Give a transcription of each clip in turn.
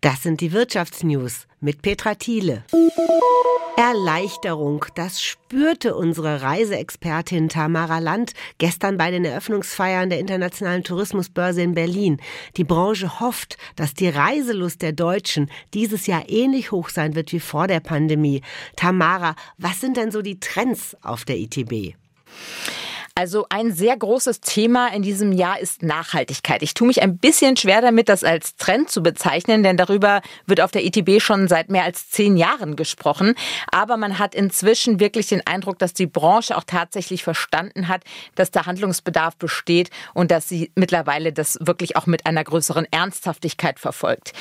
Das sind die Wirtschaftsnews mit Petra Thiele. Erleichterung, das spürte unsere Reiseexpertin Tamara Land gestern bei den Eröffnungsfeiern der Internationalen Tourismusbörse in Berlin. Die Branche hofft, dass die Reiselust der Deutschen dieses Jahr ähnlich hoch sein wird wie vor der Pandemie. Tamara, was sind denn so die Trends auf der ITB? Also ein sehr großes Thema in diesem Jahr ist Nachhaltigkeit. Ich tue mich ein bisschen schwer damit, das als Trend zu bezeichnen, denn darüber wird auf der ITB schon seit mehr als zehn Jahren gesprochen. Aber man hat inzwischen wirklich den Eindruck, dass die Branche auch tatsächlich verstanden hat, dass da Handlungsbedarf besteht und dass sie mittlerweile das wirklich auch mit einer größeren Ernsthaftigkeit verfolgt.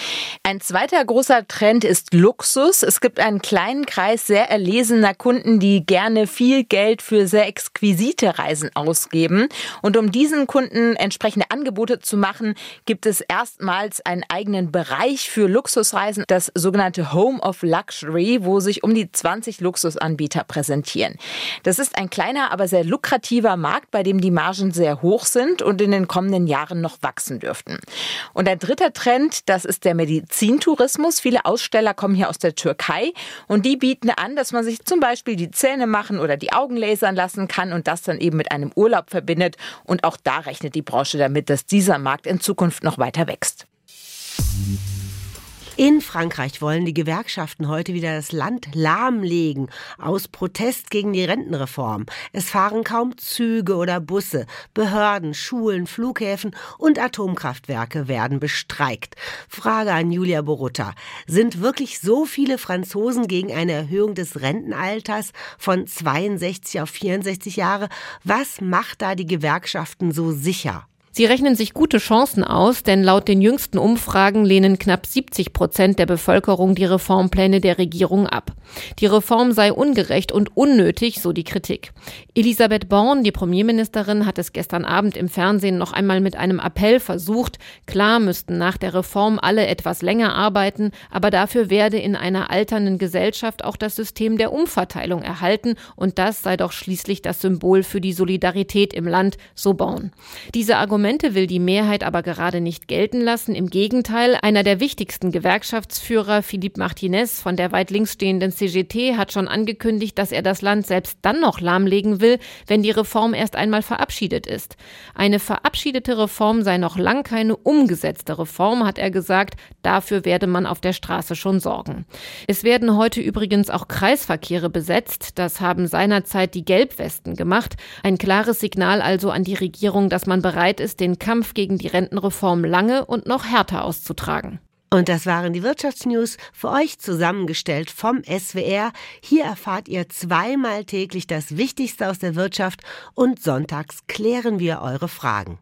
Ein zweiter großer Trend ist Luxus. Es gibt einen kleinen Kreis sehr erlesener Kunden, die gerne viel Geld für sehr exquisite Reisen Ausgeben. Und um diesen Kunden entsprechende Angebote zu machen, gibt es erstmals einen eigenen Bereich für Luxusreisen, das sogenannte Home of Luxury, wo sich um die 20 Luxusanbieter präsentieren. Das ist ein kleiner, aber sehr lukrativer Markt, bei dem die Margen sehr hoch sind und in den kommenden Jahren noch wachsen dürften. Und ein dritter Trend, das ist der Medizintourismus. Viele Aussteller kommen hier aus der Türkei und die bieten an, dass man sich zum Beispiel die Zähne machen oder die Augen lasern lassen kann und das dann eben mit einem Urlaub verbindet. Und auch da rechnet die Branche damit, dass dieser Markt in Zukunft noch weiter wächst. In Frankreich wollen die Gewerkschaften heute wieder das Land lahmlegen, aus Protest gegen die Rentenreform. Es fahren kaum Züge oder Busse. Behörden, Schulen, Flughäfen und Atomkraftwerke werden bestreikt. Frage an Julia Borutta. Sind wirklich so viele Franzosen gegen eine Erhöhung des Rentenalters von 62 auf 64 Jahre? Was macht da die Gewerkschaften so sicher? Sie rechnen sich gute Chancen aus, denn laut den jüngsten Umfragen lehnen knapp 70 Prozent der Bevölkerung die Reformpläne der Regierung ab. Die Reform sei ungerecht und unnötig, so die Kritik. Elisabeth Born, die Premierministerin, hat es gestern Abend im Fernsehen noch einmal mit einem Appell versucht. Klar müssten nach der Reform alle etwas länger arbeiten, aber dafür werde in einer alternden Gesellschaft auch das System der Umverteilung erhalten und das sei doch schließlich das Symbol für die Solidarität im Land, so Born. Diese Argumente will die Mehrheit aber gerade nicht gelten lassen. Im Gegenteil, einer der wichtigsten Gewerkschaftsführer, Philippe Martinez von der weit links stehenden CGT, hat schon angekündigt, dass er das Land selbst dann noch lahmlegen will, wenn die Reform erst einmal verabschiedet ist. Eine verabschiedete Reform sei noch lang keine umgesetzte Reform, hat er gesagt. Dafür werde man auf der Straße schon sorgen. Es werden heute übrigens auch Kreisverkehre besetzt. Das haben seinerzeit die Gelbwesten gemacht. Ein klares Signal also an die Regierung, dass man bereit ist, ist, den Kampf gegen die Rentenreform lange und noch härter auszutragen. Und das waren die Wirtschaftsnews für euch zusammengestellt vom SWR. Hier erfahrt ihr zweimal täglich das Wichtigste aus der Wirtschaft und sonntags klären wir eure Fragen.